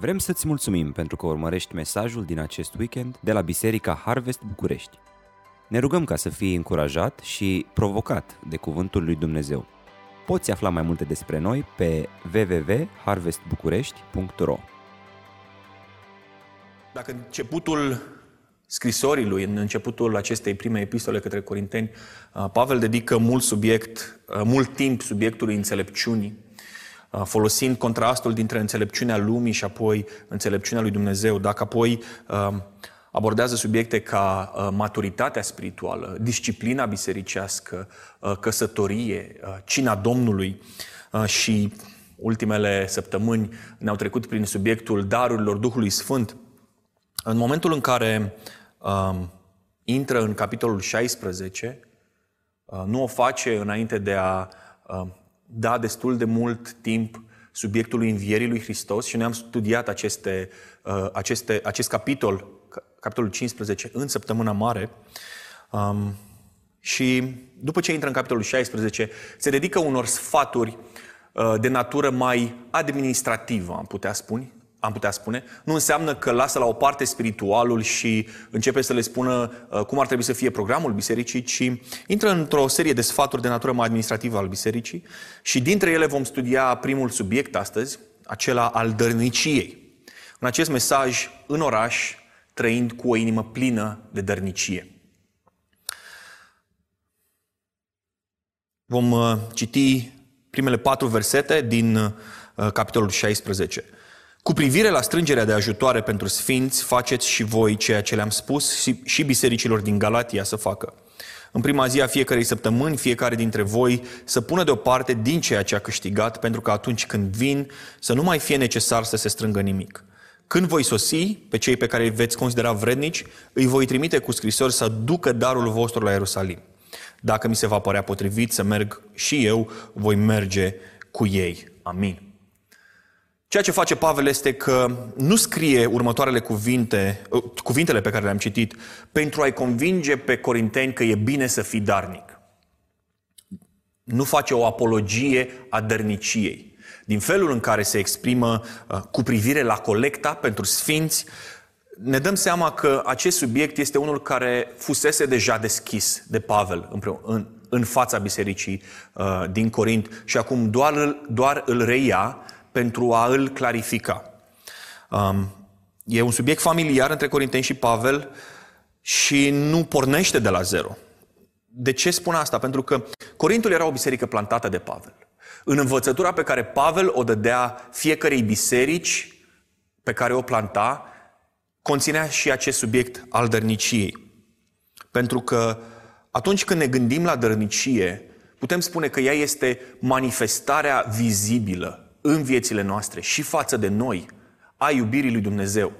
Vrem să-ți mulțumim pentru că urmărești mesajul din acest weekend de la Biserica Harvest București. Ne rugăm ca să fii încurajat și provocat de Cuvântul lui Dumnezeu. Poți afla mai multe despre noi pe www.harvestbucurești.ro Dacă începutul scrisorii lui, în începutul acestei prime epistole către Corinteni, Pavel dedică mult subiect, mult timp subiectului înțelepciunii, folosind contrastul dintre înțelepciunea lumii și apoi înțelepciunea lui Dumnezeu. Dacă apoi abordează subiecte ca maturitatea spirituală, disciplina bisericească, căsătorie, cina Domnului și ultimele săptămâni ne-au trecut prin subiectul darurilor Duhului Sfânt. În momentul în care um, intră în capitolul 16, uh, nu o face înainte de a uh, da destul de mult timp subiectului învierii lui Hristos și noi am studiat aceste, uh, aceste, acest capitol, capitolul 15, în săptămâna mare. Um, și după ce intră în capitolul 16, se dedică unor sfaturi uh, de natură mai administrativă, am putea spune, am putea spune, nu înseamnă că lasă la o parte spiritualul și începe să le spună uh, cum ar trebui să fie programul bisericii, ci intră într-o serie de sfaturi de natură mai administrativă al bisericii și dintre ele vom studia primul subiect astăzi, acela al dărniciei. În acest mesaj, în oraș, trăind cu o inimă plină de dărnicie. Vom uh, citi primele patru versete din uh, capitolul 16. Cu privire la strângerea de ajutoare pentru sfinți, faceți și voi ceea ce le-am spus și, și bisericilor din Galatia să facă. În prima zi a fiecarei săptămâni, fiecare dintre voi să pună deoparte din ceea ce a câștigat, pentru că atunci când vin, să nu mai fie necesar să se strângă nimic. Când voi sosi, pe cei pe care îi veți considera vrednici, îi voi trimite cu scrisori să ducă darul vostru la Ierusalim. Dacă mi se va părea potrivit să merg și eu, voi merge cu ei. Amin. Ceea ce face Pavel este că nu scrie următoarele cuvinte, uh, cuvintele pe care le-am citit pentru a-i convinge pe corinteni că e bine să fii darnic. Nu face o apologie a dărniciei. Din felul în care se exprimă uh, cu privire la colecta pentru sfinți, ne dăm seama că acest subiect este unul care fusese deja deschis de Pavel în, în fața bisericii uh, din Corint și acum doar, doar îl reia pentru a îl clarifica. Um, e un subiect familiar între Corinteni și Pavel și nu pornește de la zero. De ce spun asta? Pentru că Corintul era o biserică plantată de Pavel. În învățătura pe care Pavel o dădea fiecarei biserici pe care o planta, conținea și acest subiect al dărniciei. Pentru că atunci când ne gândim la dărnicie, putem spune că ea este manifestarea vizibilă în viețile noastre și față de noi a iubirii lui Dumnezeu.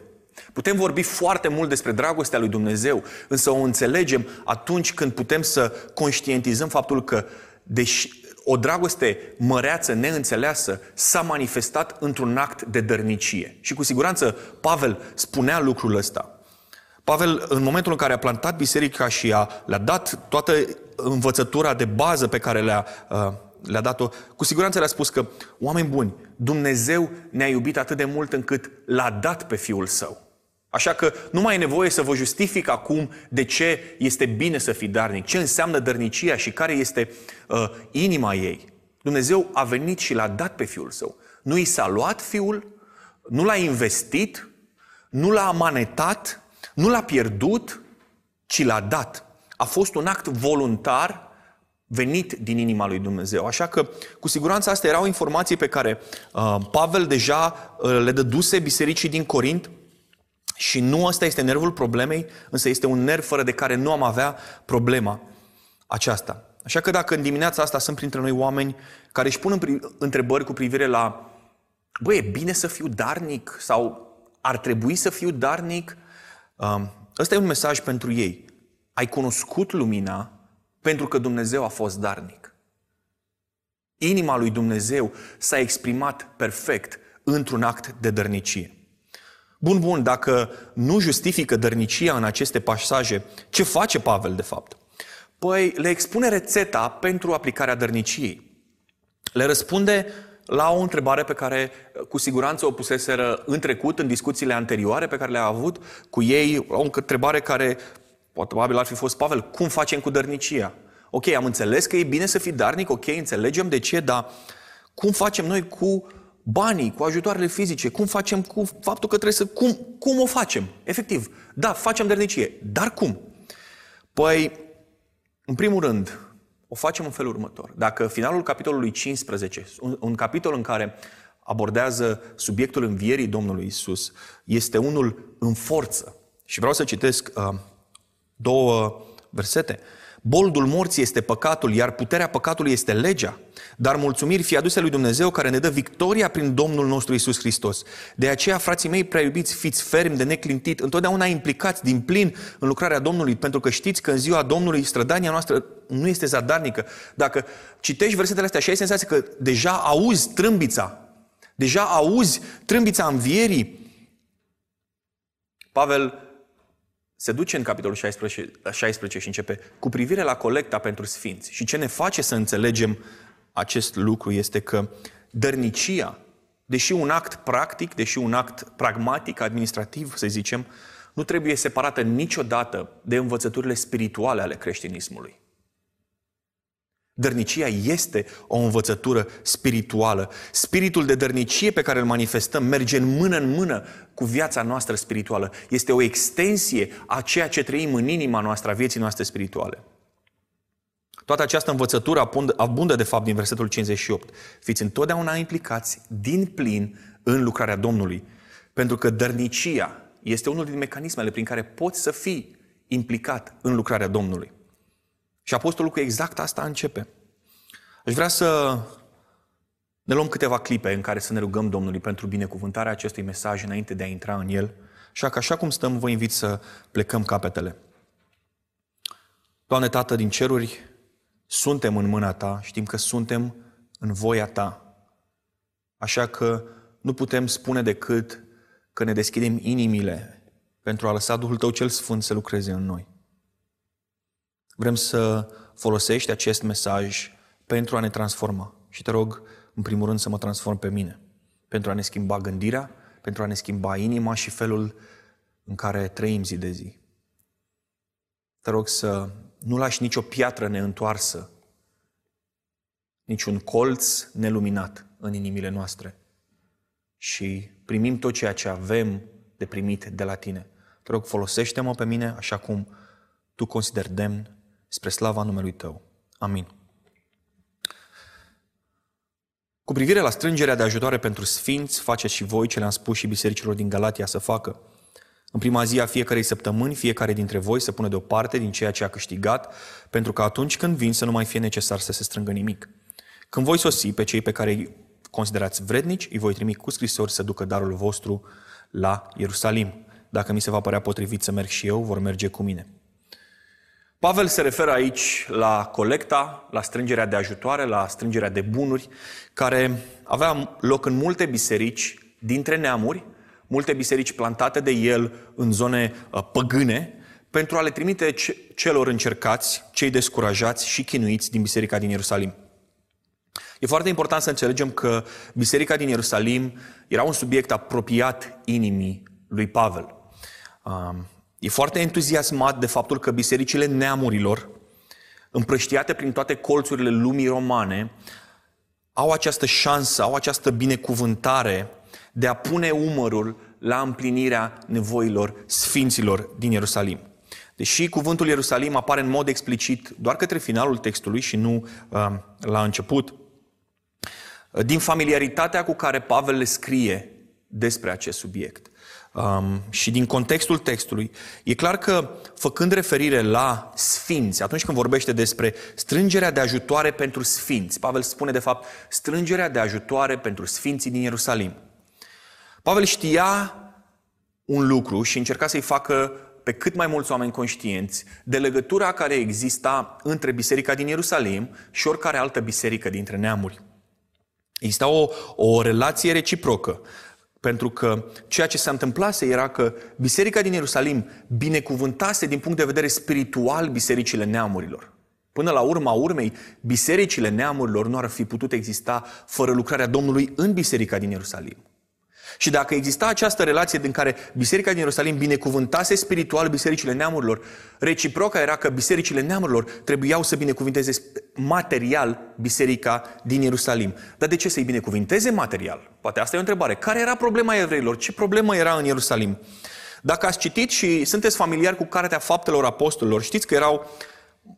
Putem vorbi foarte mult despre dragostea lui Dumnezeu, însă o înțelegem atunci când putem să conștientizăm faptul că, deși o dragoste măreață, neînțeleasă, s-a manifestat într-un act de dărnicie. Și cu siguranță Pavel spunea lucrul ăsta. Pavel, în momentul în care a plantat biserica și a, le-a dat toată învățătura de bază pe care le-a uh, le-a dat-o, cu siguranță le-a spus că, oameni buni, Dumnezeu ne-a iubit atât de mult încât l-a dat pe Fiul Său. Așa că nu mai e nevoie să vă justific acum de ce este bine să fii darnic, ce înseamnă dărnicia și care este uh, inima ei. Dumnezeu a venit și l-a dat pe Fiul Său. Nu i s-a luat Fiul, nu l-a investit, nu l-a amanetat, nu l-a pierdut, ci l-a dat. A fost un act voluntar venit din inima lui Dumnezeu. Așa că, cu siguranță, astea erau informații pe care uh, Pavel deja uh, le dăduse bisericii din Corint și nu ăsta este nervul problemei, însă este un nerv fără de care nu am avea problema aceasta. Așa că dacă în dimineața asta sunt printre noi oameni care își pun întrebări cu privire la băi, e bine să fiu darnic sau ar trebui să fiu darnic, uh, ăsta e un mesaj pentru ei. Ai cunoscut lumina pentru că Dumnezeu a fost darnic. Inima lui Dumnezeu s-a exprimat perfect într-un act de dărnicie. Bun, bun, dacă nu justifică dărnicia în aceste pasaje, ce face Pavel de fapt? Păi le expune rețeta pentru aplicarea dărniciei. Le răspunde la o întrebare pe care cu siguranță o puseseră în trecut, în discuțiile anterioare pe care le-a avut cu ei, o întrebare care poate probabil ar fi fost Pavel, cum facem cu dărnicia? Ok, am înțeles că e bine să fii darnic, ok, înțelegem de ce, dar cum facem noi cu banii, cu ajutoarele fizice, cum facem cu faptul că trebuie să... Cum, cum o facem? Efectiv, da, facem dărnicie, dar cum? Păi, în primul rând, o facem în felul următor. Dacă finalul capitolului 15, un, un capitol în care abordează subiectul învierii Domnului Isus, este unul în forță. Și vreau să citesc uh, două versete. Boldul morții este păcatul, iar puterea păcatului este legea. Dar mulțumiri fie aduse lui Dumnezeu care ne dă victoria prin Domnul nostru Isus Hristos. De aceea, frații mei prea iubiți, fiți fermi de neclintit, întotdeauna implicați din plin în lucrarea Domnului, pentru că știți că în ziua Domnului strădania noastră nu este zadarnică. Dacă citești versetele astea și ai senzația că deja auzi trâmbița, deja auzi trâmbița învierii, Pavel se duce în capitolul 16, 16 și începe cu privire la colecta pentru sfinți. Și ce ne face să înțelegem acest lucru este că dărnicia, deși un act practic, deși un act pragmatic, administrativ, să zicem, nu trebuie separată niciodată de învățăturile spirituale ale creștinismului. Dărnicia este o învățătură spirituală. Spiritul de dărnicie pe care îl manifestăm merge în mână în mână cu viața noastră spirituală. Este o extensie a ceea ce trăim în inima noastră, a vieții noastre spirituale. Toată această învățătură abundă, de fapt, din versetul 58. Fiți întotdeauna implicați din plin în lucrarea Domnului. Pentru că dărnicia este unul din mecanismele prin care poți să fii implicat în lucrarea Domnului. Și apostolul cu exact asta începe. Aș vrea să ne luăm câteva clipe în care să ne rugăm Domnului pentru binecuvântarea acestui mesaj înainte de a intra în el. Așa că așa cum stăm, vă invit să plecăm capetele. Doamne Tată din ceruri, suntem în mâna Ta, știm că suntem în voia Ta. Așa că nu putem spune decât că ne deschidem inimile pentru a lăsa Duhul Tău cel Sfânt să lucreze în noi. Vrem să folosești acest mesaj pentru a ne transforma. Și te rog, în primul rând, să mă transform pe mine. Pentru a ne schimba gândirea, pentru a ne schimba inima și felul în care trăim zi de zi. Te rog să nu lași nicio piatră neîntoarsă, niciun colț neluminat în inimile noastre și primim tot ceea ce avem de primit de la Tine. Te rog, folosește-mă pe mine așa cum Tu consideri demn spre slava numelui Tău. Amin. Cu privire la strângerea de ajutoare pentru sfinți, faceți și voi ce le-am spus și bisericilor din Galatia să facă. În prima zi a fiecarei săptămâni, fiecare dintre voi să pună deoparte din ceea ce a câștigat, pentru că atunci când vin să nu mai fie necesar să se strângă nimic. Când voi sosi pe cei pe care îi considerați vrednici, îi voi trimi cu scrisori să ducă darul vostru la Ierusalim. Dacă mi se va părea potrivit să merg și eu, vor merge cu mine. Pavel se referă aici la colecta, la strângerea de ajutoare, la strângerea de bunuri, care avea loc în multe biserici dintre neamuri, multe biserici plantate de el în zone uh, păgâne, pentru a le trimite celor încercați, cei descurajați și chinuiți din biserica din Ierusalim. E foarte important să înțelegem că biserica din Ierusalim era un subiect apropiat inimii lui Pavel. Um, E foarte entuziasmat de faptul că bisericile neamurilor, împrăștiate prin toate colțurile lumii romane, au această șansă, au această binecuvântare de a pune umărul la împlinirea nevoilor sfinților din Ierusalim. Deși cuvântul Ierusalim apare în mod explicit doar către finalul textului și nu uh, la început, din familiaritatea cu care Pavel le scrie despre acest subiect um, și din contextul textului, e clar că, făcând referire la sfinți, atunci când vorbește despre strângerea de ajutoare pentru sfinți, Pavel spune, de fapt, strângerea de ajutoare pentru sfinții din Ierusalim. Pavel știa un lucru și încerca să-i facă pe cât mai mulți oameni conștienți de legătura care exista între biserica din Ierusalim și oricare altă biserică dintre neamuri. Exista o, o relație reciprocă. Pentru că ceea ce se întâmplase era că Biserica din Ierusalim binecuvântase din punct de vedere spiritual bisericile neamurilor. Până la urma urmei, bisericile neamurilor nu ar fi putut exista fără lucrarea Domnului în biserica din Ierusalim. Și dacă exista această relație din care Biserica din Ierusalim binecuvântase spiritual bisericile neamurilor, reciproca era că bisericile neamurilor trebuiau să binecuvinteze material Biserica din Ierusalim. Dar de ce să-i binecuvinteze material? Poate asta e o întrebare. Care era problema evreilor? Ce problemă era în Ierusalim? Dacă ați citit și sunteți familiari cu Cartea Faptelor Apostolilor, știți că erau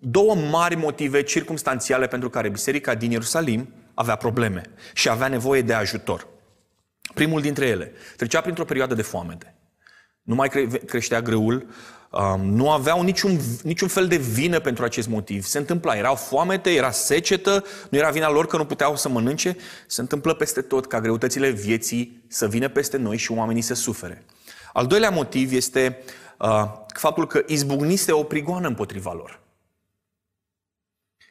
două mari motive circumstanțiale pentru care Biserica din Ierusalim avea probleme și avea nevoie de ajutor. Primul dintre ele trecea printr-o perioadă de foamete. Nu mai cre- creștea grâul, um, nu aveau niciun, niciun fel de vină pentru acest motiv. Se întâmpla, erau foamete, era secetă, nu era vina lor că nu puteau să mănânce. Se întâmplă peste tot ca greutățile vieții să vină peste noi și oamenii să sufere. Al doilea motiv este uh, faptul că izbucnise o prigoană împotriva lor.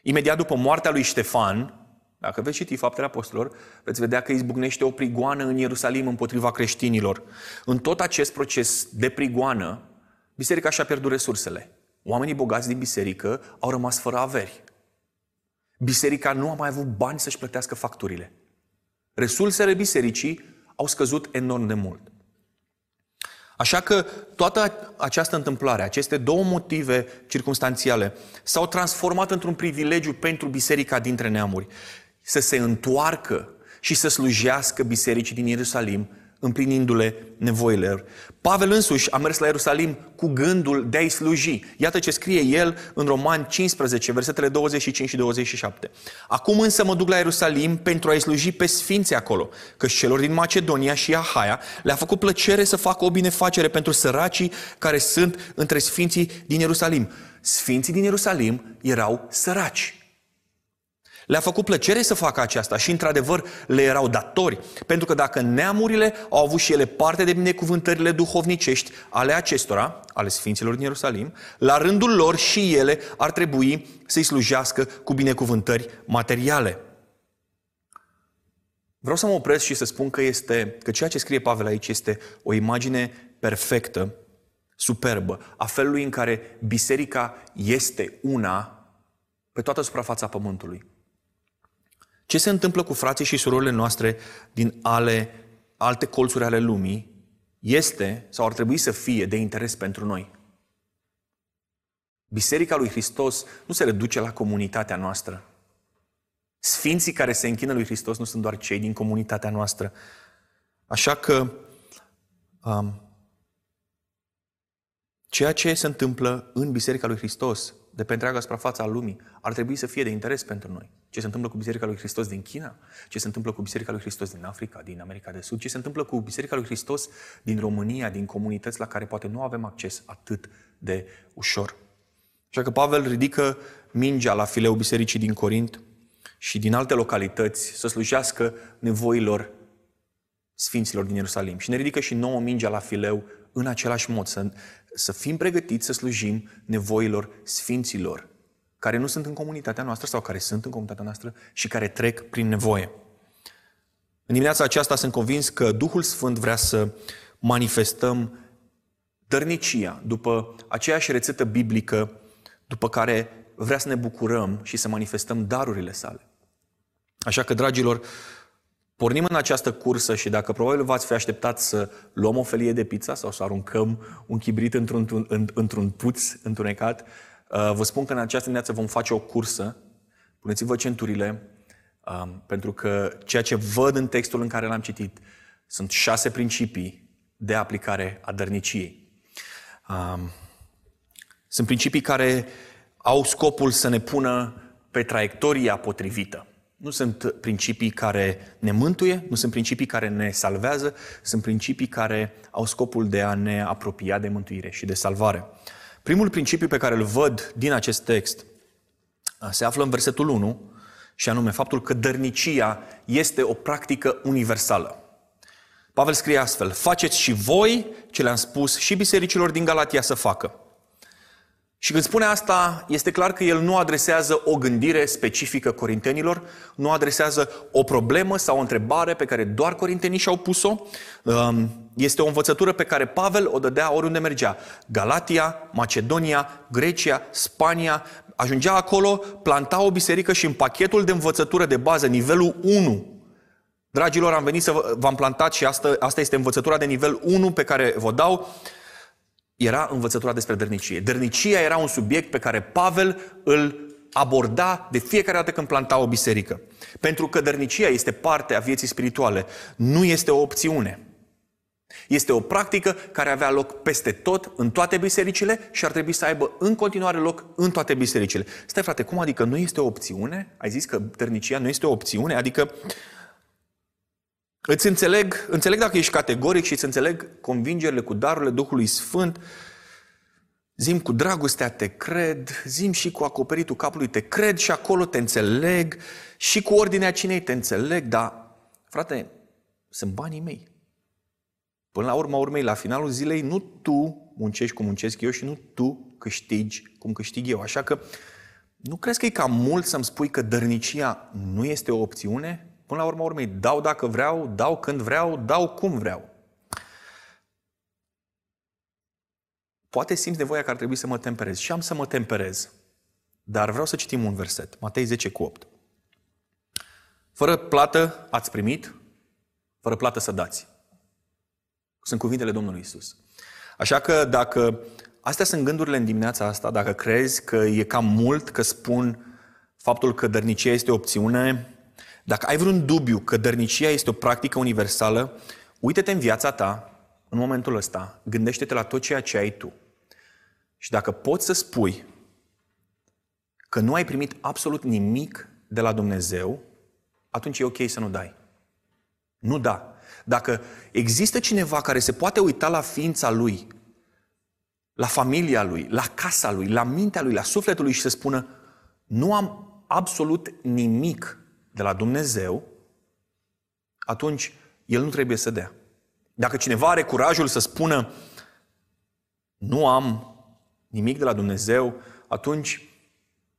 Imediat după moartea lui Ștefan, dacă veți citi Faptele Apostolilor, veți vedea că izbucnește o prigoană în Ierusalim împotriva creștinilor. În tot acest proces de prigoană, biserica și-a pierdut resursele. Oamenii bogați din biserică au rămas fără averi. Biserica nu a mai avut bani să-și plătească facturile. Resursele bisericii au scăzut enorm de mult. Așa că toată această întâmplare, aceste două motive circunstanțiale, s-au transformat într-un privilegiu pentru biserica dintre neamuri să se întoarcă și să slujească bisericii din Ierusalim, împlinindu-le nevoile. Pavel însuși a mers la Ierusalim cu gândul de a-i sluji. Iată ce scrie el în Roman 15, versetele 25 și 27. Acum însă mă duc la Ierusalim pentru a-i sluji pe sfinții acolo, că celor din Macedonia și Ahaia le-a făcut plăcere să facă o binefacere pentru săracii care sunt între sfinții din Ierusalim. Sfinții din Ierusalim erau săraci. Le-a făcut plăcere să facă aceasta și, într-adevăr, le erau datori, pentru că dacă neamurile au avut și ele parte de binecuvântările duhovnicești ale acestora, ale Sfinților din Ierusalim, la rândul lor și ele ar trebui să-i slujească cu binecuvântări materiale. Vreau să mă opresc și să spun că, este, că ceea ce scrie Pavel aici este o imagine perfectă, superbă, a felului în care biserica este una pe toată suprafața pământului. Ce se întâmplă cu frații și surorile noastre din ale, alte colțuri ale lumii este sau ar trebui să fie de interes pentru noi. Biserica lui Hristos nu se reduce la comunitatea noastră. Sfinții care se închină lui Hristos nu sunt doar cei din comunitatea noastră. Așa că um, ceea ce se întâmplă în Biserica lui Hristos de pe întreaga suprafață a lumii, ar trebui să fie de interes pentru noi. Ce se întâmplă cu Biserica lui Hristos din China, ce se întâmplă cu Biserica lui Hristos din Africa, din America de Sud, ce se întâmplă cu Biserica lui Hristos din România, din comunități la care poate nu avem acces atât de ușor. Așa că Pavel ridică mingea la fileu Bisericii din Corint și din alte localități să slujească nevoilor Sfinților din Ierusalim. Și ne ridică și nouă mingea la fileu în același mod, să să fim pregătiți să slujim nevoilor sfinților care nu sunt în comunitatea noastră sau care sunt în comunitatea noastră și care trec prin nevoie. În dimineața aceasta sunt convins că Duhul Sfânt vrea să manifestăm dărnicia după aceeași rețetă biblică după care vrea să ne bucurăm și să manifestăm darurile sale. Așa că, dragilor, Pornim în această cursă și dacă probabil v-ați fi așteptat să luăm o felie de pizza sau să aruncăm un chibrit într-un, într-un puț întunecat, uh, vă spun că în această dimineață vom face o cursă. Puneți-vă centurile, um, pentru că ceea ce văd în textul în care l-am citit sunt șase principii de aplicare a dărniciei. Um, sunt principii care au scopul să ne pună pe traiectoria potrivită. Nu sunt principii care ne mântuie, nu sunt principii care ne salvează, sunt principii care au scopul de a ne apropia de mântuire și de salvare. Primul principiu pe care îl văd din acest text se află în versetul 1 și anume faptul că dărnicia este o practică universală. Pavel scrie astfel, faceți și voi ce le-am spus și bisericilor din Galatia să facă. Și când spune asta, este clar că el nu adresează o gândire specifică corintenilor, nu adresează o problemă sau o întrebare pe care doar corintenii și-au pus-o. Um, este o învățătură pe care Pavel o dădea oriunde mergea. Galatia, Macedonia, Grecia, Spania. Ajungea acolo, planta o biserică și în pachetul de învățătură de bază, nivelul 1, Dragilor, am venit să v-am plantat și asta, asta este învățătura de nivel 1 pe care vă dau era învățătura despre dărnicie. Dărnicia era un subiect pe care Pavel îl aborda de fiecare dată când planta o biserică. Pentru că dărnicia este parte a vieții spirituale, nu este o opțiune. Este o practică care avea loc peste tot, în toate bisericile și ar trebui să aibă în continuare loc în toate bisericile. Stai frate, cum adică nu este o opțiune? Ai zis că dărnicia nu este o opțiune? Adică Îți înțeleg, înțeleg dacă ești categoric și îți înțeleg convingerile cu darurile Duhului Sfânt. Zim cu dragostea te cred, zim și cu acoperitul capului te cred și acolo te înțeleg și cu ordinea cinei te înțeleg, dar, frate, sunt banii mei. Până la urma urmei, la finalul zilei, nu tu muncești cum muncesc eu și nu tu câștigi cum câștig eu. Așa că nu crezi că e cam mult să-mi spui că dărnicia nu este o opțiune? Până la urmă urmei, dau dacă vreau, dau când vreau, dau cum vreau. Poate simți nevoia că ar trebui să mă temperez. Și am să mă temperez. Dar vreau să citim un verset. Matei 10 cu 8. Fără plată ați primit, fără plată să dați. Sunt cuvintele Domnului Isus. Așa că dacă astea sunt gândurile în dimineața asta, dacă crezi că e cam mult că spun faptul că dărnicia este o opțiune, dacă ai vreun dubiu că dărnicia este o practică universală, uite-te în viața ta, în momentul ăsta, gândește-te la tot ceea ce ai tu. Și dacă poți să spui că nu ai primit absolut nimic de la Dumnezeu, atunci e ok să nu dai. Nu da. Dacă există cineva care se poate uita la ființa lui, la familia lui, la casa lui, la mintea lui, la sufletul lui și să spună nu am absolut nimic de la Dumnezeu, atunci el nu trebuie să dea. Dacă cineva are curajul să spună nu am nimic de la Dumnezeu, atunci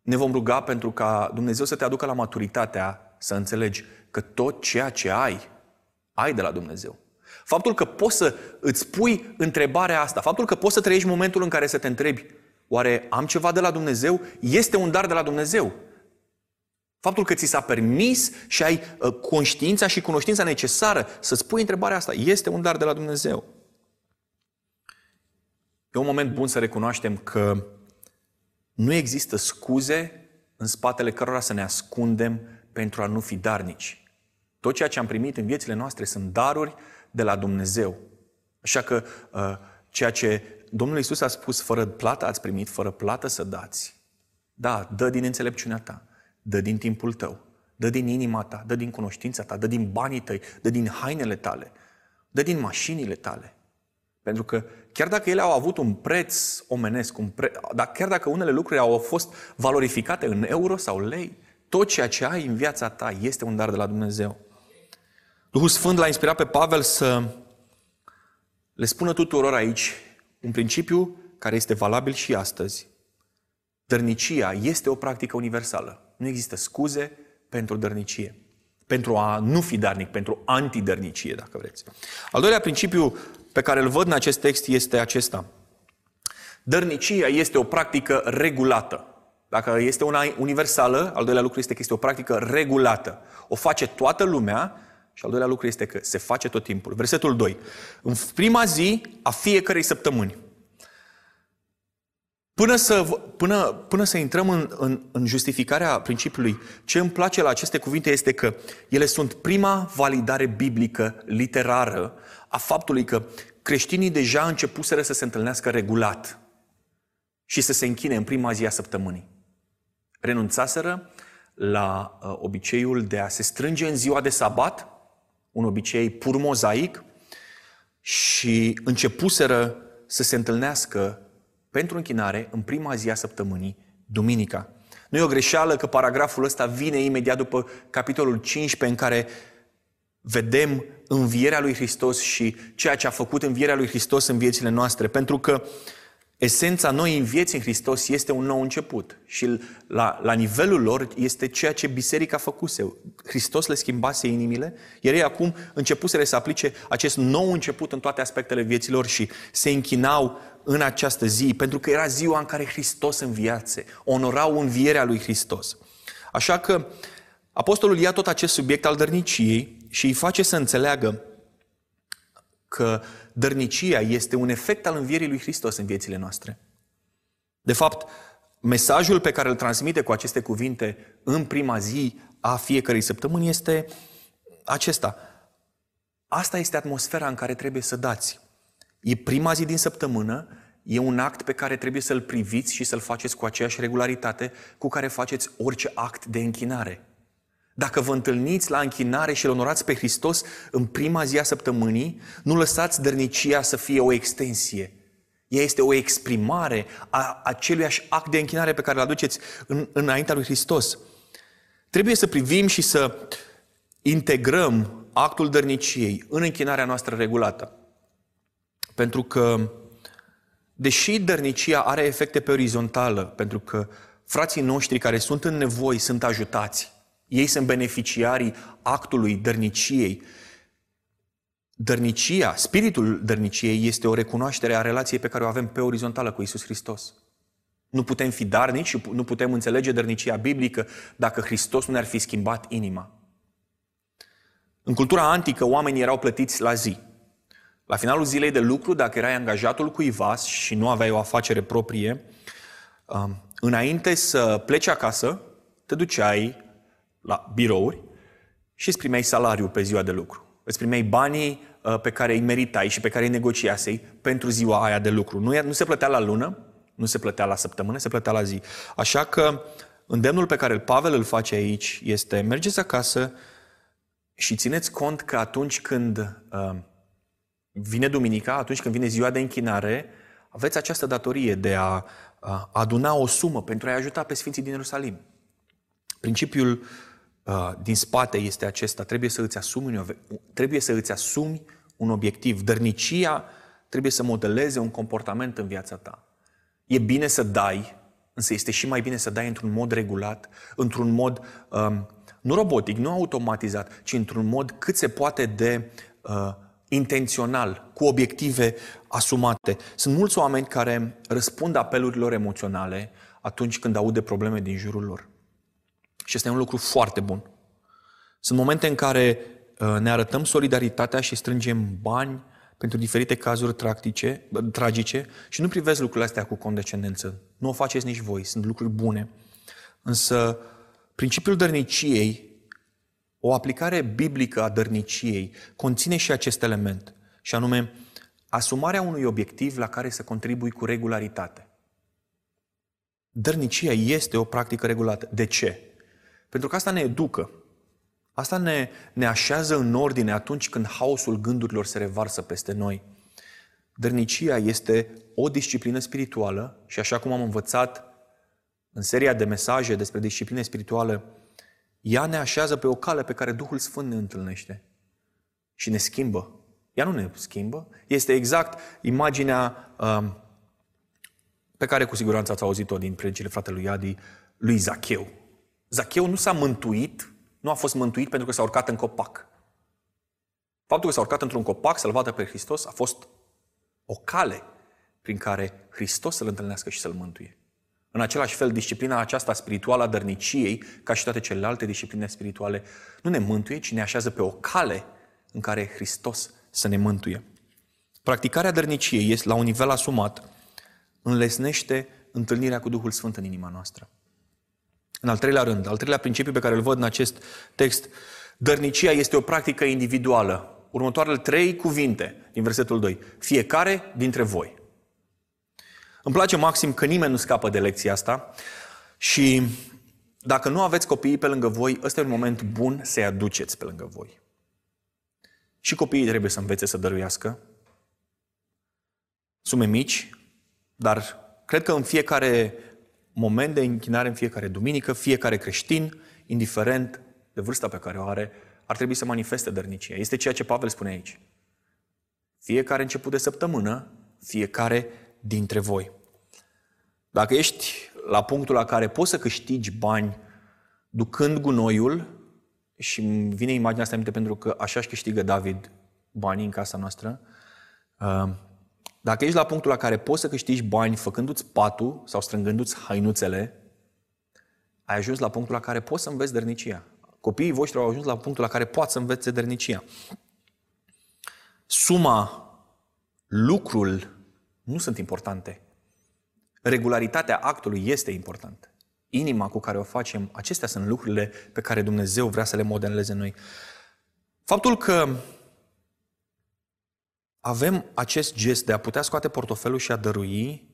ne vom ruga pentru ca Dumnezeu să te aducă la maturitatea să înțelegi că tot ceea ce ai, ai de la Dumnezeu. Faptul că poți să îți pui întrebarea asta, faptul că poți să trăiești momentul în care să te întrebi, oare am ceva de la Dumnezeu? Este un dar de la Dumnezeu. Faptul că ți s-a permis și ai uh, conștiința și cunoștința necesară să-ți pui întrebarea asta, este un dar de la Dumnezeu. E un moment bun să recunoaștem că nu există scuze în spatele cărora să ne ascundem pentru a nu fi darnici. Tot ceea ce am primit în viețile noastre sunt daruri de la Dumnezeu. Așa că uh, ceea ce Domnul Isus a spus, fără plată ați primit, fără plată să dați. Da, dă din înțelepciunea ta. Dă din timpul tău, dă din inima ta, dă din cunoștința ta, dă din banii tăi, dă din hainele tale, dă din mașinile tale. Pentru că chiar dacă ele au avut un preț omenesc, un pre... dar chiar dacă unele lucruri au fost valorificate în euro sau lei, tot ceea ce ai în viața ta este un dar de la Dumnezeu. Duhul Sfânt l-a inspirat pe Pavel să le spună tuturor aici un principiu care este valabil și astăzi. Dărnicia este o practică universală. Nu există scuze pentru dărnicie. Pentru a nu fi darnic, pentru antidărnicie, dacă vreți. Al doilea principiu pe care îl văd în acest text este acesta. Dărnicia este o practică regulată. Dacă este una universală, al doilea lucru este că este o practică regulată. O face toată lumea și al doilea lucru este că se face tot timpul. Versetul 2. În prima zi a fiecărei săptămâni. Până să, până, până să intrăm în, în, în justificarea principiului, ce îmi place la aceste cuvinte este că ele sunt prima validare biblică, literară, a faptului că creștinii deja începuseră să se întâlnească regulat și să se închine în prima zi a săptămânii. Renunțaseră la uh, obiceiul de a se strânge în ziua de sabat, un obicei pur mozaic, și începuseră să se întâlnească pentru închinare în prima zi a săptămânii, duminica. Nu e o greșeală că paragraful ăsta vine imediat după capitolul 15 în care vedem învierea lui Hristos și ceea ce a făcut învierea lui Hristos în viețile noastre. Pentru că Esența noi în vieți în Hristos este un nou început și la, la nivelul lor este ceea ce biserica făcuse. Hristos le schimbase inimile, iar ei acum începuseră să aplice acest nou început în toate aspectele vieților și se închinau în această zi, pentru că era ziua în care Hristos înviațe, onorau învierea lui Hristos. Așa că apostolul ia tot acest subiect al dărniciei și îi face să înțeleagă că dărnicia este un efect al învierii lui Hristos în viețile noastre. De fapt, mesajul pe care îl transmite cu aceste cuvinte în prima zi a fiecărei săptămâni este acesta. Asta este atmosfera în care trebuie să dați. E prima zi din săptămână, e un act pe care trebuie să-l priviți și să-l faceți cu aceeași regularitate cu care faceți orice act de închinare. Dacă vă întâlniți la închinare și îl onorați pe Hristos în prima zi a săptămânii, nu lăsați dărnicia să fie o extensie. Ea este o exprimare a aceluiași act de închinare pe care îl aduceți în, înaintea lui Hristos. Trebuie să privim și să integrăm actul dărniciei în închinarea noastră regulată. Pentru că, deși dărnicia are efecte pe orizontală, pentru că frații noștri care sunt în nevoi sunt ajutați, ei sunt beneficiarii actului dărniciei. Dărnicia, spiritul dărniciei este o recunoaștere a relației pe care o avem pe orizontală cu Isus Hristos. Nu putem fi darnici și nu putem înțelege dărnicia biblică dacă Hristos nu ne-ar fi schimbat inima. În cultura antică, oamenii erau plătiți la zi. La finalul zilei de lucru, dacă erai angajatul cuiva și nu aveai o afacere proprie, um, înainte să pleci acasă, te duceai la birouri și îți primeai salariul pe ziua de lucru. Îți primeai banii uh, pe care îi meritai și pe care îi negociasei pentru ziua aia de lucru. Nu, nu se plătea la lună, nu se plătea la săptămână, se plătea la zi. Așa că îndemnul pe care Pavel îl face aici este mergeți acasă și țineți cont că atunci când uh, vine duminica, atunci când vine ziua de închinare, aveți această datorie de a uh, aduna o sumă pentru a-i ajuta pe Sfinții din Ierusalim. Principiul uh, din spate este acesta. Trebuie să îți asumi, trebuie să îți asumi un obiectiv. Dărnicia trebuie să modeleze un comportament în viața ta. E bine să dai, însă este și mai bine să dai într-un mod regulat, într-un mod um, nu robotic, nu automatizat, ci într-un mod cât se poate de uh, intențional, cu obiective asumate. Sunt mulți oameni care răspund apelurilor emoționale atunci când aud de probleme din jurul lor. Și este un lucru foarte bun. Sunt momente în care uh, ne arătăm solidaritatea și strângem bani pentru diferite cazuri tractice, tragice și nu privesc lucrurile astea cu condescendență. Nu o faceți nici voi, sunt lucruri bune. Însă, principiul dărniciei, o aplicare biblică a dărniciei, conține și acest element, și anume asumarea unui obiectiv la care să contribui cu regularitate. Dărnicia este o practică regulată. De ce? Pentru că asta ne educă. Asta ne, ne așează în ordine atunci când haosul gândurilor se revarsă peste noi. Dărnicia este o disciplină spirituală și așa cum am învățat în seria de mesaje despre disciplină spirituală, ea ne așează pe o cale pe care Duhul Sfânt ne întâlnește și ne schimbă. Ea nu ne schimbă. Este exact imaginea um, pe care cu siguranță ați auzit-o din predicile fratelui Adi, lui Zacheu. Zacheu nu s-a mântuit, nu a fost mântuit pentru că s-a urcat în copac. Faptul că s-a urcat într-un copac să-L vadă pe Hristos a fost o cale prin care Hristos să-L întâlnească și să-L mântuie. În același fel, disciplina aceasta spirituală a dărniciei, ca și toate celelalte discipline spirituale, nu ne mântuie, ci ne așează pe o cale în care Hristos să ne mântuie. Practicarea dărniciei este la un nivel asumat, înlesnește întâlnirea cu Duhul Sfânt în inima noastră. În al treilea rând, al treilea principiu pe care îl văd în acest text, dărnicia este o practică individuală. Următoarele trei cuvinte din versetul 2. Fiecare dintre voi. Îmi place maxim că nimeni nu scapă de lecția asta și dacă nu aveți copiii pe lângă voi, ăsta e un moment bun să-i aduceți pe lângă voi. Și copiii trebuie să învețe să dăruiască sume mici, dar cred că în fiecare moment de închinare în fiecare duminică, fiecare creștin, indiferent de vârsta pe care o are, ar trebui să manifeste dărnicia. Este ceea ce Pavel spune aici. Fiecare început de săptămână, fiecare dintre voi. Dacă ești la punctul la care poți să câștigi bani ducând gunoiul, și îmi vine imaginea asta aminte pentru că așa își câștigă David banii în casa noastră, uh, dacă ești la punctul la care poți să câștigi bani făcându-ți patul sau strângându-ți hainuțele, ai ajuns la punctul la care poți să înveți dărnicia. Copiii voștri au ajuns la punctul la care poți să învețe dărnicia. Suma, lucrul nu sunt importante. Regularitatea actului este importantă. Inima cu care o facem, acestea sunt lucrurile pe care Dumnezeu vrea să le modeleze noi. Faptul că avem acest gest de a putea scoate portofelul și a dărui,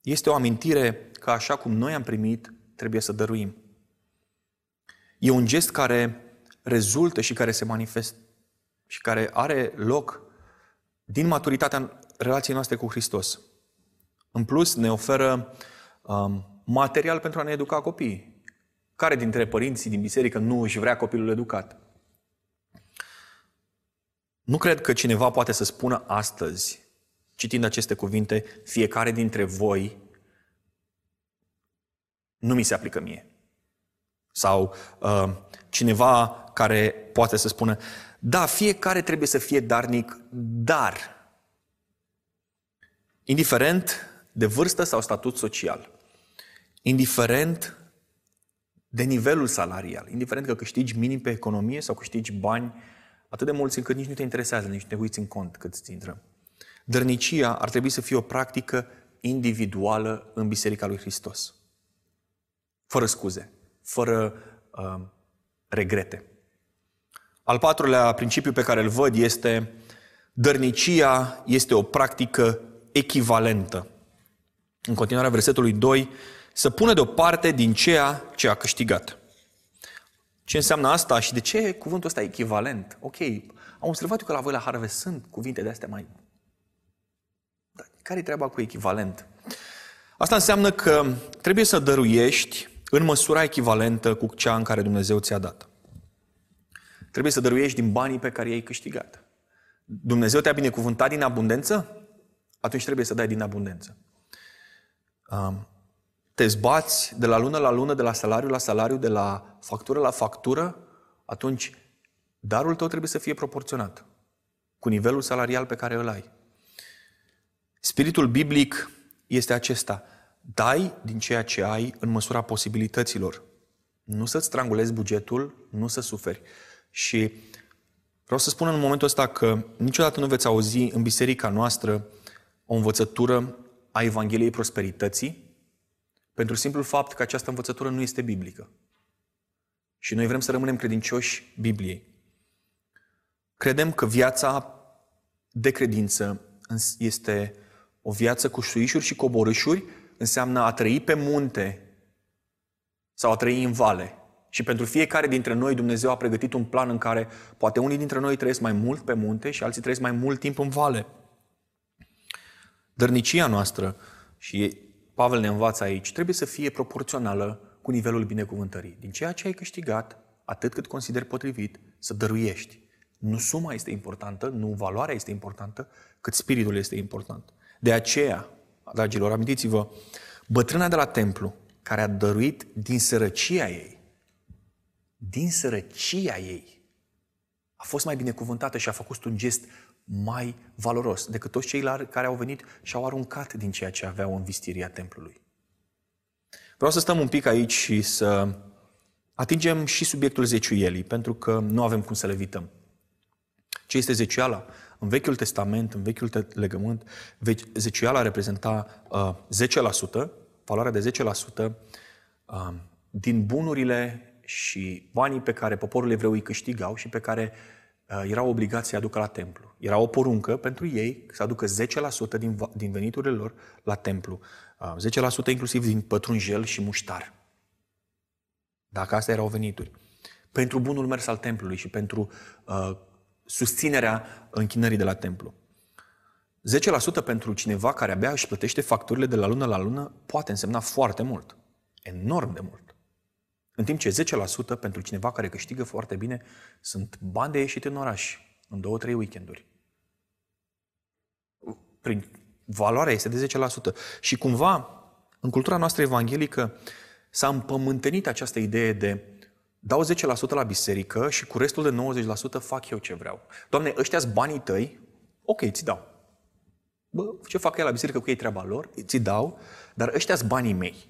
este o amintire că așa cum noi am primit, trebuie să dăruim. E un gest care rezultă și care se manifestă și care are loc din maturitatea relației noastre cu Hristos. În plus, ne oferă um, material pentru a ne educa copiii. Care dintre părinții din biserică nu își vrea copilul educat? Nu cred că cineva poate să spună astăzi, citind aceste cuvinte, fiecare dintre voi nu mi se aplică mie. Sau uh, cineva care poate să spună, da, fiecare trebuie să fie darnic, dar, indiferent de vârstă sau statut social, indiferent de nivelul salarial, indiferent că câștigi minim pe economie sau câștigi bani atât de mulți încât nici nu te interesează, nici nu te uiți în cont cât îți intră. Dărnicia ar trebui să fie o practică individuală în Biserica lui Hristos. Fără scuze, fără uh, regrete. Al patrulea principiu pe care îl văd este dărnicia este o practică echivalentă. În continuarea versetului 2, să pună deoparte din ceea ce a câștigat. Ce înseamnă asta și de ce cuvântul ăsta e echivalent? Ok, am observat că la voi la Harvest sunt cuvinte de astea mai... Dar care-i treaba cu echivalent? Asta înseamnă că trebuie să dăruiești în măsura echivalentă cu cea în care Dumnezeu ți-a dat. Trebuie să dăruiești din banii pe care i-ai câștigat. Dumnezeu te-a binecuvântat din abundență? Atunci trebuie să dai din abundență. Te zbați de la lună la lună, de la salariu la salariu, de la factură la factură, atunci darul tău trebuie să fie proporționat cu nivelul salarial pe care îl ai. Spiritul biblic este acesta. Dai din ceea ce ai în măsura posibilităților. Nu să-ți strangulezi bugetul, nu să suferi. Și vreau să spun în momentul ăsta că niciodată nu veți auzi în biserica noastră o învățătură a Evangheliei Prosperității, pentru simplul fapt că această învățătură nu este biblică. Și noi vrem să rămânem credincioși Bibliei. Credem că viața de credință este o viață cu suișuri și coborâșuri, înseamnă a trăi pe munte sau a trăi în vale. Și pentru fiecare dintre noi Dumnezeu a pregătit un plan în care poate unii dintre noi trăiesc mai mult pe munte și alții trăiesc mai mult timp în vale. Dărnicia noastră, și Pavel ne învață aici, trebuie să fie proporțională cu nivelul binecuvântării. Din ceea ce ai câștigat, atât cât consideri potrivit, să dăruiești. Nu suma este importantă, nu valoarea este importantă, cât spiritul este important. De aceea, dragilor, amintiți-vă, bătrâna de la templu, care a dăruit din sărăcia ei, din sărăcia ei, a fost mai binecuvântată și a făcut un gest mai valoros decât toți cei care au venit și au aruncat din ceea ce aveau în vistiria templului. Vreau să stăm un pic aici și să atingem și subiectul zeciuielii, pentru că nu avem cum să le evităm. Ce este zeciuiala? În Vechiul Testament, în Vechiul Legământ, zeciuiala reprezenta uh, 10%, valoarea de 10% uh, din bunurile și banii pe care poporul evreu îi câștigau și pe care uh, erau obligați să-i aducă la templu. Era o poruncă pentru ei să aducă 10% din, din veniturile lor la templu. 10% uh, inclusiv din pătrunjel și muștar. Dacă astea erau venituri. Pentru bunul mers al templului și pentru uh, susținerea închinării de la templu. 10% pentru cineva care abia își plătește facturile de la lună la lună poate însemna foarte mult. Enorm de mult. În timp ce 10% pentru cineva care câștigă foarte bine sunt bani de ieșit în oraș, în două, trei weekenduri. Prin valoarea este de 10%. Și cumva În cultura noastră evanghelică s-a împământenit această idee de dau 10% la biserică și cu restul de 90% fac eu ce vreau. Doamne, ăștia banii tăi, ok, ți dau. Bă, ce fac eu la biserică cu ei treaba lor, ți dau, dar ăștia sunt banii mei.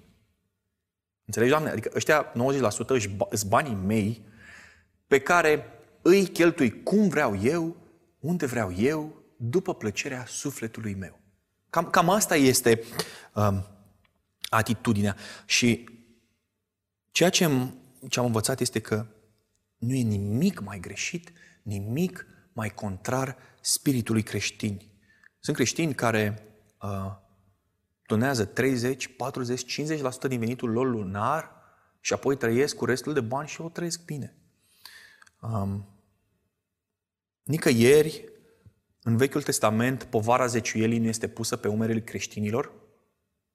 Înțelegi, Doamne? Adică ăștia 90% sunt banii mei pe care îi cheltui cum vreau eu, unde vreau eu, după plăcerea sufletului meu. Cam, cam asta este um, atitudinea. Și ceea ce am, ce am învățat este că nu e nimic mai greșit, nimic mai contrar spiritului creștin. Sunt creștini care uh, donează 30, 40, 50% din venitul lor lunar și apoi trăiesc cu restul de bani și o trăiesc bine. Um, nicăieri, în Vechiul Testament, povara zeciuielii nu este pusă pe umerele creștinilor.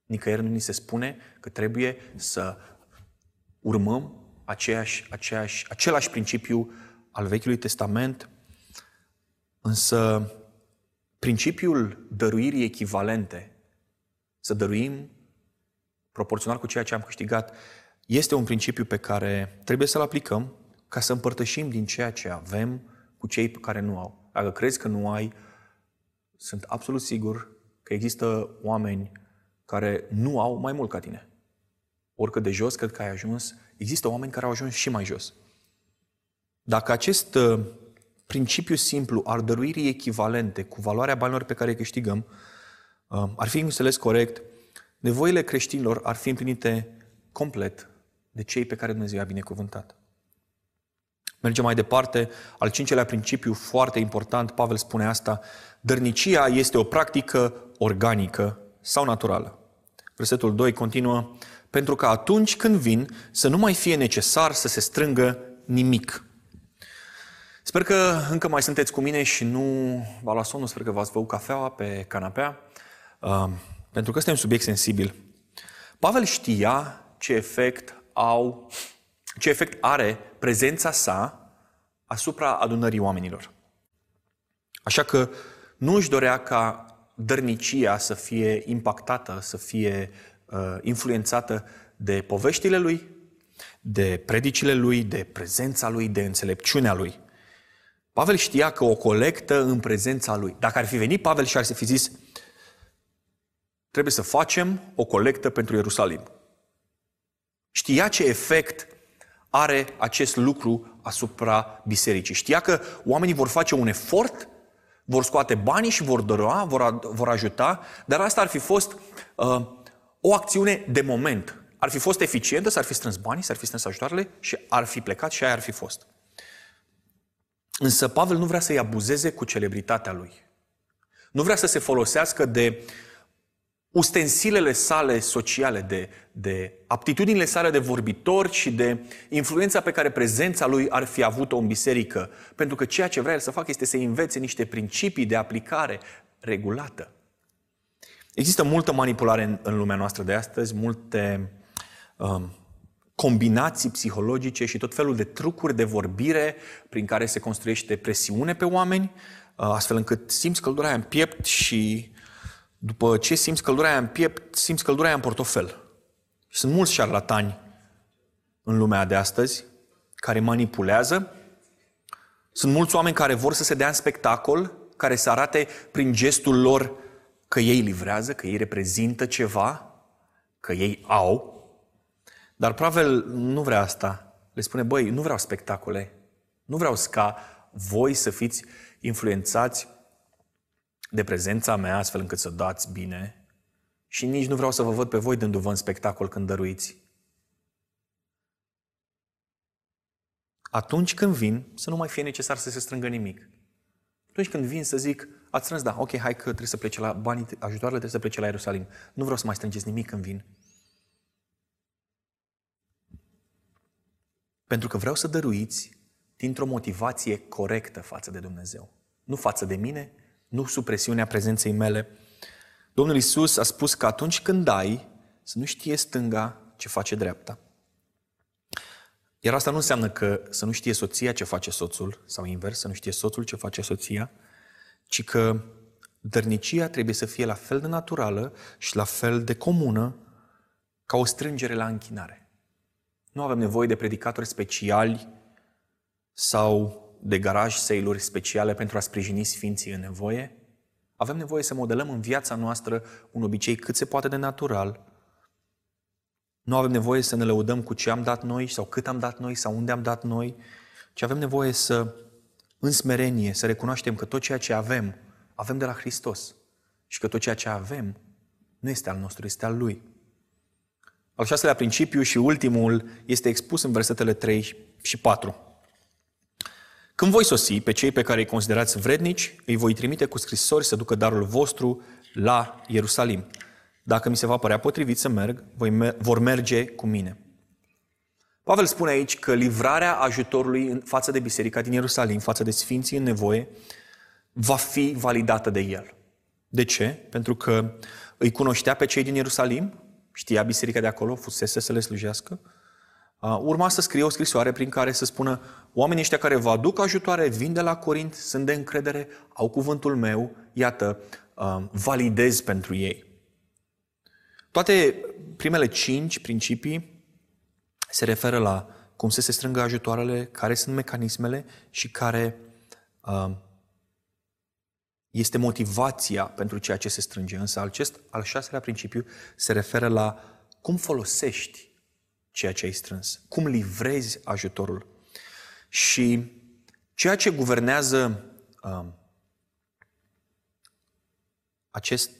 Nicăieri nu ni se spune că trebuie să urmăm aceeași, aceeași, același principiu al Vechiului Testament, însă principiul dăruirii echivalente, să dăruim proporțional cu ceea ce am câștigat, este un principiu pe care trebuie să-l aplicăm ca să împărtășim din ceea ce avem cu cei care nu au. Dacă crezi că nu ai, sunt absolut sigur că există oameni care nu au mai mult ca tine. Oricât de jos cred că ai ajuns, există oameni care au ajuns și mai jos. Dacă acest uh, principiu simplu al dăruirii echivalente cu valoarea banilor pe care îi câștigăm uh, ar fi înțeles corect, nevoile creștinilor ar fi împlinite complet de cei pe care Dumnezeu i-a binecuvântat. Mergem mai departe, al cincelea principiu foarte important, Pavel spune asta, dărnicia este o practică organică sau naturală. Versetul 2 continuă, pentru că atunci când vin să nu mai fie necesar să se strângă nimic. Sper că încă mai sunteți cu mine și nu v-a luat somnul, sper că v-ați băut cafeaua pe canapea, uh, pentru că este un subiect sensibil. Pavel știa ce efect au, ce efect are prezența sa asupra adunării oamenilor. Așa că nu își dorea ca dărnicia să fie impactată, să fie uh, influențată de poveștile lui, de predicile lui, de prezența lui, de înțelepciunea lui. Pavel știa că o colectă în prezența lui. Dacă ar fi venit Pavel și ar fi zis, trebuie să facem o colectă pentru Ierusalim. Știa ce efect are acest lucru asupra bisericii. Știa că oamenii vor face un efort, vor scoate banii și vor dăra, vor, vor ajuta, dar asta ar fi fost uh, o acțiune de moment. Ar fi fost eficientă, s-ar fi strâns banii, s-ar fi strâns ajutoarele și ar fi plecat și aia ar fi fost. Însă Pavel nu vrea să-i abuzeze cu celebritatea lui. Nu vrea să se folosească de ustensilele sale sociale, de, de aptitudinile sale de vorbitor și de influența pe care prezența lui ar fi avut-o în biserică. Pentru că ceea ce vrea el să facă este să învețe niște principii de aplicare regulată. Există multă manipulare în, în lumea noastră de astăzi, multe um, combinații psihologice și tot felul de trucuri de vorbire prin care se construiește presiune pe oameni, uh, astfel încât simți căldura aia în piept și după ce simți căldura aia în piept, simți căldura aia în portofel. Și sunt mulți șarlatani în lumea de astăzi care manipulează. Sunt mulți oameni care vor să se dea în spectacol, care să arate prin gestul lor că ei livrează, că ei reprezintă ceva, că ei au. Dar Pavel nu vrea asta. Le spune, băi, nu vreau spectacole. Nu vreau ca voi să fiți influențați de prezența mea, astfel încât să dați bine, și nici nu vreau să vă văd pe voi dându-vă în spectacol când dăruiți. Atunci când vin, să nu mai fie necesar să se strângă nimic. Atunci când vin să zic, ați strâns, da, ok, hai că trebuie să plece la banii, ajutoarele trebuie să plece la Ierusalim. Nu vreau să mai strângeți nimic când vin. Pentru că vreau să dăruiți dintr-o motivație corectă față de Dumnezeu. Nu față de mine, nu sub presiunea prezenței mele. Domnul Isus a spus că atunci când dai, să nu știe stânga ce face dreapta. Iar asta nu înseamnă că să nu știe soția ce face soțul, sau invers, să nu știe soțul ce face soția, ci că dărnicia trebuie să fie la fel de naturală și la fel de comună ca o strângere la închinare. Nu avem nevoie de predicatori speciali sau de garaj sale speciale pentru a sprijini sfinții în nevoie. Avem nevoie să modelăm în viața noastră un obicei cât se poate de natural. Nu avem nevoie să ne lăudăm cu ce am dat noi sau cât am dat noi sau unde am dat noi, ci avem nevoie să, în smerenie, să recunoaștem că tot ceea ce avem, avem de la Hristos și că tot ceea ce avem nu este al nostru, este al Lui. Al șaselea principiu și ultimul este expus în versetele 3 și 4. Când voi sosi pe cei pe care îi considerați vrednici, îi voi trimite cu scrisori să ducă darul vostru la Ierusalim. Dacă mi se va părea potrivit să merg, voi mer- vor merge cu mine. Pavel spune aici că livrarea ajutorului în față de biserica din Ierusalim, față de sfinții în nevoie, va fi validată de el. De ce? Pentru că îi cunoștea pe cei din Ierusalim, știa biserica de acolo, fusese să le slujească, urma să scrie o scrisoare prin care să spună oamenii ăștia care vă aduc ajutoare, vin de la Corint, sunt de încredere, au cuvântul meu, iată, validez pentru ei. Toate primele cinci principii se referă la cum să se strângă ajutoarele, care sunt mecanismele și care este motivația pentru ceea ce se strânge. Însă acest al șaselea principiu se referă la cum folosești ceea ce ai strâns, cum livrezi ajutorul. Și ceea ce guvernează uh, acest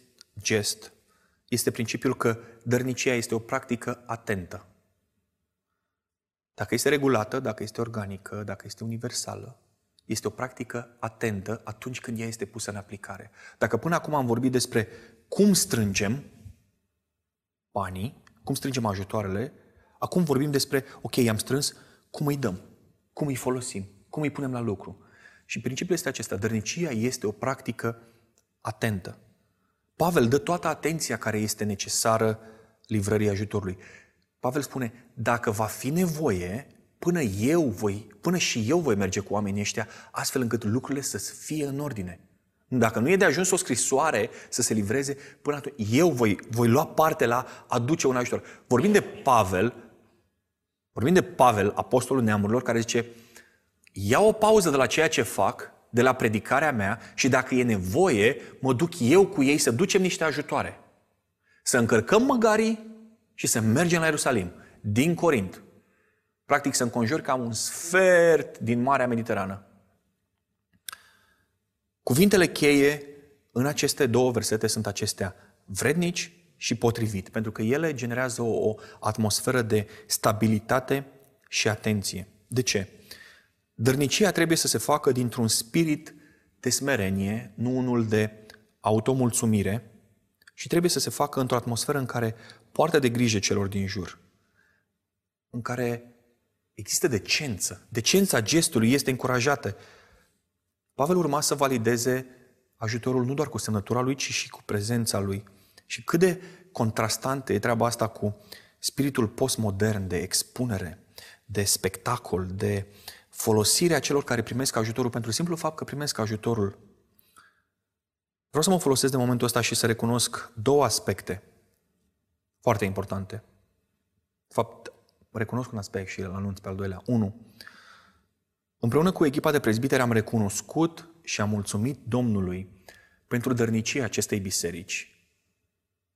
gest este principiul că dărnicia este o practică atentă. Dacă este regulată, dacă este organică, dacă este universală, este o practică atentă atunci când ea este pusă în aplicare. Dacă până acum am vorbit despre cum strângem banii, cum strângem ajutoarele, acum vorbim despre, ok, am strâns, cum îi dăm, cum îi folosim, cum îi punem la lucru. Și principiul este acesta, dărnicia este o practică atentă. Pavel dă toată atenția care este necesară livrării ajutorului. Pavel spune, dacă va fi nevoie, până eu voi, până și eu voi merge cu oamenii ăștia, astfel încât lucrurile să fie în ordine. Dacă nu e de ajuns o scrisoare să se livreze, până atunci eu voi, voi lua parte la a duce un ajutor. Vorbim de Pavel, vorbim de Pavel, apostolul neamurilor, care zice, ia o pauză de la ceea ce fac, de la predicarea mea și dacă e nevoie, mă duc eu cu ei să ducem niște ajutoare. Să încărcăm măgarii și să mergem la Ierusalim, din Corint. Practic să înconjuri cam un sfert din Marea Mediterană. Cuvintele cheie în aceste două versete sunt acestea, vrednici și potrivit, pentru că ele generează o, o atmosferă de stabilitate și atenție. De ce? Dărnicia trebuie să se facă dintr-un spirit de smerenie, nu unul de automulțumire, și trebuie să se facă într-o atmosferă în care poartă de grijă celor din jur, în care Există decență. Decența gestului este încurajată. Pavel urma să valideze ajutorul nu doar cu semnătura lui, ci și cu prezența lui. Și cât de contrastantă e treaba asta cu spiritul postmodern de expunere, de spectacol, de folosirea celor care primesc ajutorul pentru simplu fapt că primesc ajutorul. Vreau să mă folosesc de momentul ăsta și să recunosc două aspecte foarte importante. De fapt, recunosc un aspect și îl anunț pe al doilea. 1. Împreună cu echipa de prezbiteri am recunoscut și am mulțumit Domnului pentru dărnicia acestei biserici,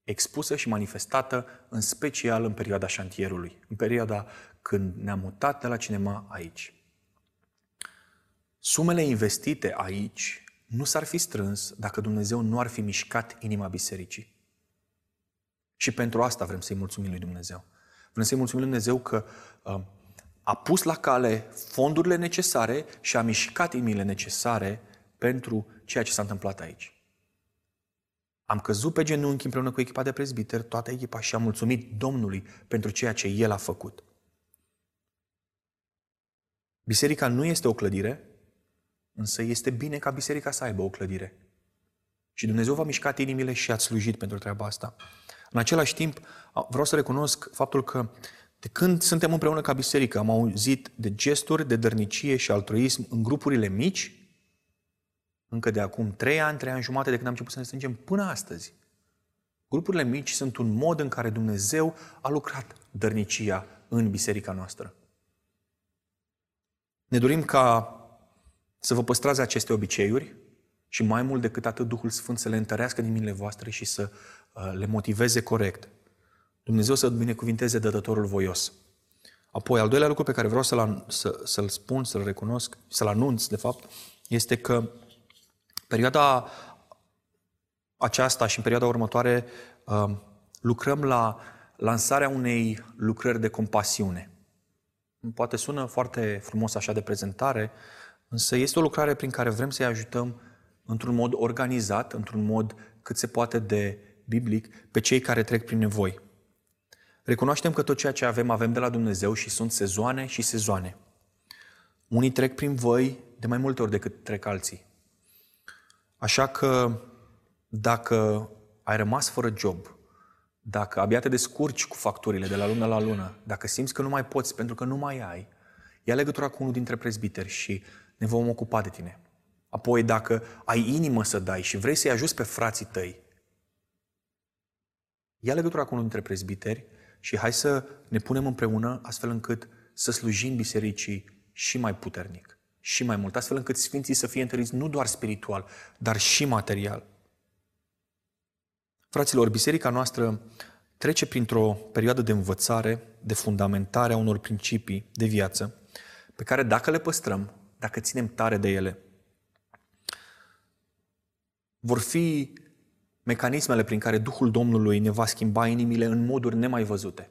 expusă și manifestată în special în perioada șantierului, în perioada când ne-am mutat de la cinema aici. Sumele investite aici nu s-ar fi strâns dacă Dumnezeu nu ar fi mișcat inima bisericii. Și pentru asta vrem să-i mulțumim lui Dumnezeu. Vrem să-i mulțumim Lui Dumnezeu că uh, a pus la cale fondurile necesare și a mișcat inimile necesare pentru ceea ce s-a întâmplat aici. Am căzut pe genunchi împreună cu echipa de prezbiteri, toată echipa, și am mulțumit Domnului pentru ceea ce El a făcut. Biserica nu este o clădire, însă este bine ca biserica să aibă o clădire. Și Dumnezeu v-a mișcat inimile și ați slujit pentru treaba asta. În același timp, vreau să recunosc faptul că de când suntem împreună ca biserică, am auzit de gesturi de dărnicie și altruism în grupurile mici, încă de acum trei ani, trei ani jumate de când am început să ne strângem, până astăzi. Grupurile mici sunt un mod în care Dumnezeu a lucrat dărnicia în biserica noastră. Ne dorim ca să vă păstrați aceste obiceiuri și mai mult decât atât Duhul Sfânt să le întărească din minile voastre și să uh, le motiveze corect. Dumnezeu să binecuvinteze dătătorul voios. Apoi, al doilea lucru pe care vreau să-l, să, să-l spun, să-l recunosc, să-l anunț, de fapt, este că perioada aceasta și în perioada următoare uh, lucrăm la lansarea unei lucrări de compasiune. Poate sună foarte frumos așa de prezentare, însă este o lucrare prin care vrem să-i ajutăm într-un mod organizat, într-un mod cât se poate de biblic, pe cei care trec prin nevoi. Recunoaștem că tot ceea ce avem, avem de la Dumnezeu și sunt sezoane și sezoane. Unii trec prin voi de mai multe ori decât trec alții. Așa că dacă ai rămas fără job, dacă abia te descurci cu facturile de la lună la lună, dacă simți că nu mai poți pentru că nu mai ai, ia legătura cu unul dintre prezbiteri și ne vom ocupa de tine. Apoi, dacă ai inimă să dai și vrei să-i ajuți pe frații tăi, ia legătura cu unul dintre prezbiteri și hai să ne punem împreună astfel încât să slujim bisericii și mai puternic, și mai mult, astfel încât Sfinții să fie întăriți nu doar spiritual, dar și material. Fraților, biserica noastră trece printr-o perioadă de învățare, de fundamentare a unor principii de viață, pe care dacă le păstrăm, dacă ținem tare de ele, vor fi mecanismele prin care Duhul Domnului ne va schimba inimile în moduri nemai văzute.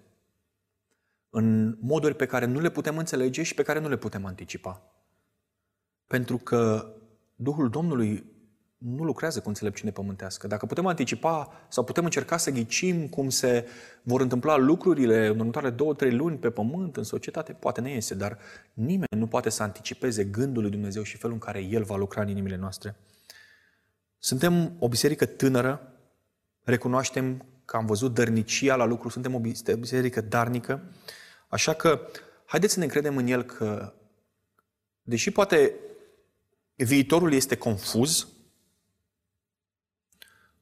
În moduri pe care nu le putem înțelege și pe care nu le putem anticipa. Pentru că Duhul Domnului nu lucrează cu înțelepciune pământească. Dacă putem anticipa sau putem încerca să ghicim cum se vor întâmpla lucrurile în următoarele două, trei luni pe pământ, în societate, poate ne iese, dar nimeni nu poate să anticipeze gândul lui Dumnezeu și felul în care El va lucra în inimile noastre. Suntem o biserică tânără, recunoaștem că am văzut dărnicia la lucru, suntem o biserică darnică, așa că haideți să ne credem în El că, deși poate viitorul este confuz,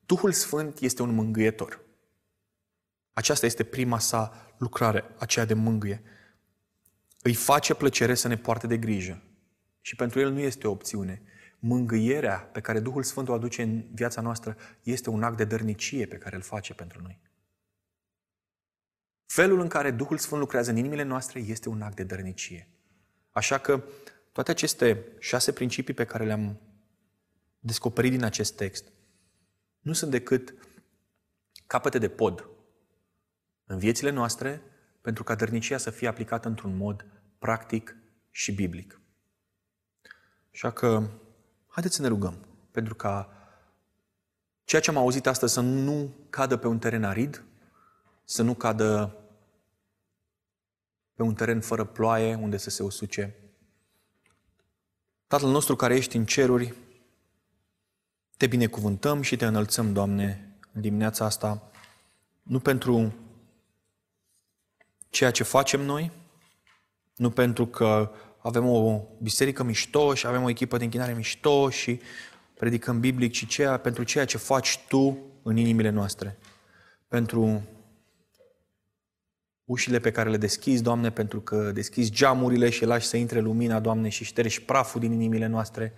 Duhul Sfânt este un mângâietor. Aceasta este prima sa lucrare, aceea de mângâie. Îi face plăcere să ne poarte de grijă. Și pentru el nu este o opțiune. Mângâierea pe care Duhul Sfânt o aduce în viața noastră este un act de dărnicie pe care îl face pentru noi. Felul în care Duhul Sfânt lucrează în inimile noastre este un act de dărnicie. Așa că toate aceste șase principii pe care le-am descoperit din acest text nu sunt decât capete de pod în viețile noastre pentru ca dărnicia să fie aplicată într-un mod practic și biblic. Așa că, haideți să ne rugăm pentru ca ceea ce am auzit astăzi să nu cadă pe un teren arid, să nu cadă pe un teren fără ploaie unde să se usuce. Tatăl nostru care ești în ceruri, te binecuvântăm și te înălțăm, Doamne, în dimineața asta, nu pentru ceea ce facem noi, nu pentru că avem o biserică mișto și avem o echipă de închinare mișto și predicăm biblic, ci ceea, pentru ceea ce faci Tu în inimile noastre. Pentru ușile pe care le deschizi, Doamne, pentru că deschizi geamurile și lași să intre lumina, Doamne, și ștergi praful din inimile noastre.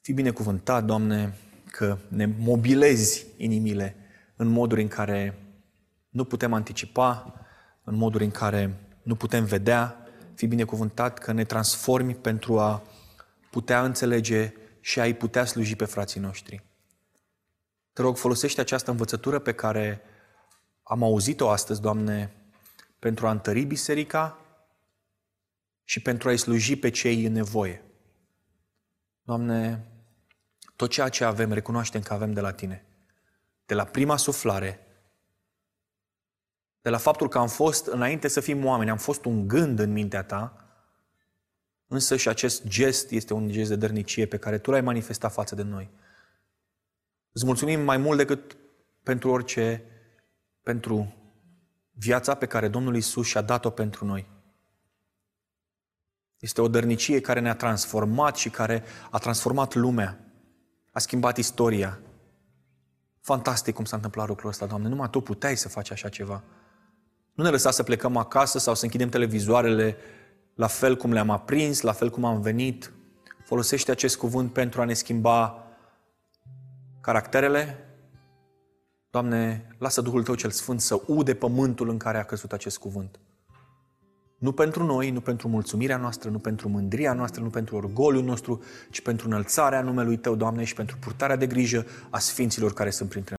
Fii binecuvântat, Doamne, că ne mobilezi inimile în moduri în care nu putem anticipa, în moduri în care nu putem vedea. Fii binecuvântat că ne transformi pentru a putea înțelege și a-i putea sluji pe frații noștri. Te rog, folosește această învățătură pe care am auzit-o astăzi, Doamne, pentru a întări biserica și pentru a-i sluji pe cei în nevoie. Doamne, tot ceea ce avem, recunoaștem că avem de la Tine. De la prima suflare, de la faptul că am fost, înainte să fim oameni, am fost un gând în mintea Ta, însă și acest gest este un gest de dărnicie pe care Tu l-ai manifestat față de noi. Îți mulțumim mai mult decât pentru orice, pentru viața pe care Domnul Isus și-a dat-o pentru noi. Este o dărnicie care ne-a transformat și care a transformat lumea a schimbat istoria. Fantastic cum s-a întâmplat lucrul ăsta, Doamne. Numai Tu puteai să faci așa ceva. Nu ne lăsa să plecăm acasă sau să închidem televizoarele la fel cum le-am aprins, la fel cum am venit. Folosește acest cuvânt pentru a ne schimba caracterele. Doamne, lasă Duhul Tău cel Sfânt să ude pământul în care a căzut acest cuvânt. Nu pentru noi, nu pentru mulțumirea noastră, nu pentru mândria noastră, nu pentru orgoliul nostru, ci pentru înălțarea numelui Tău, Doamne, și pentru purtarea de grijă a sfinților care sunt printre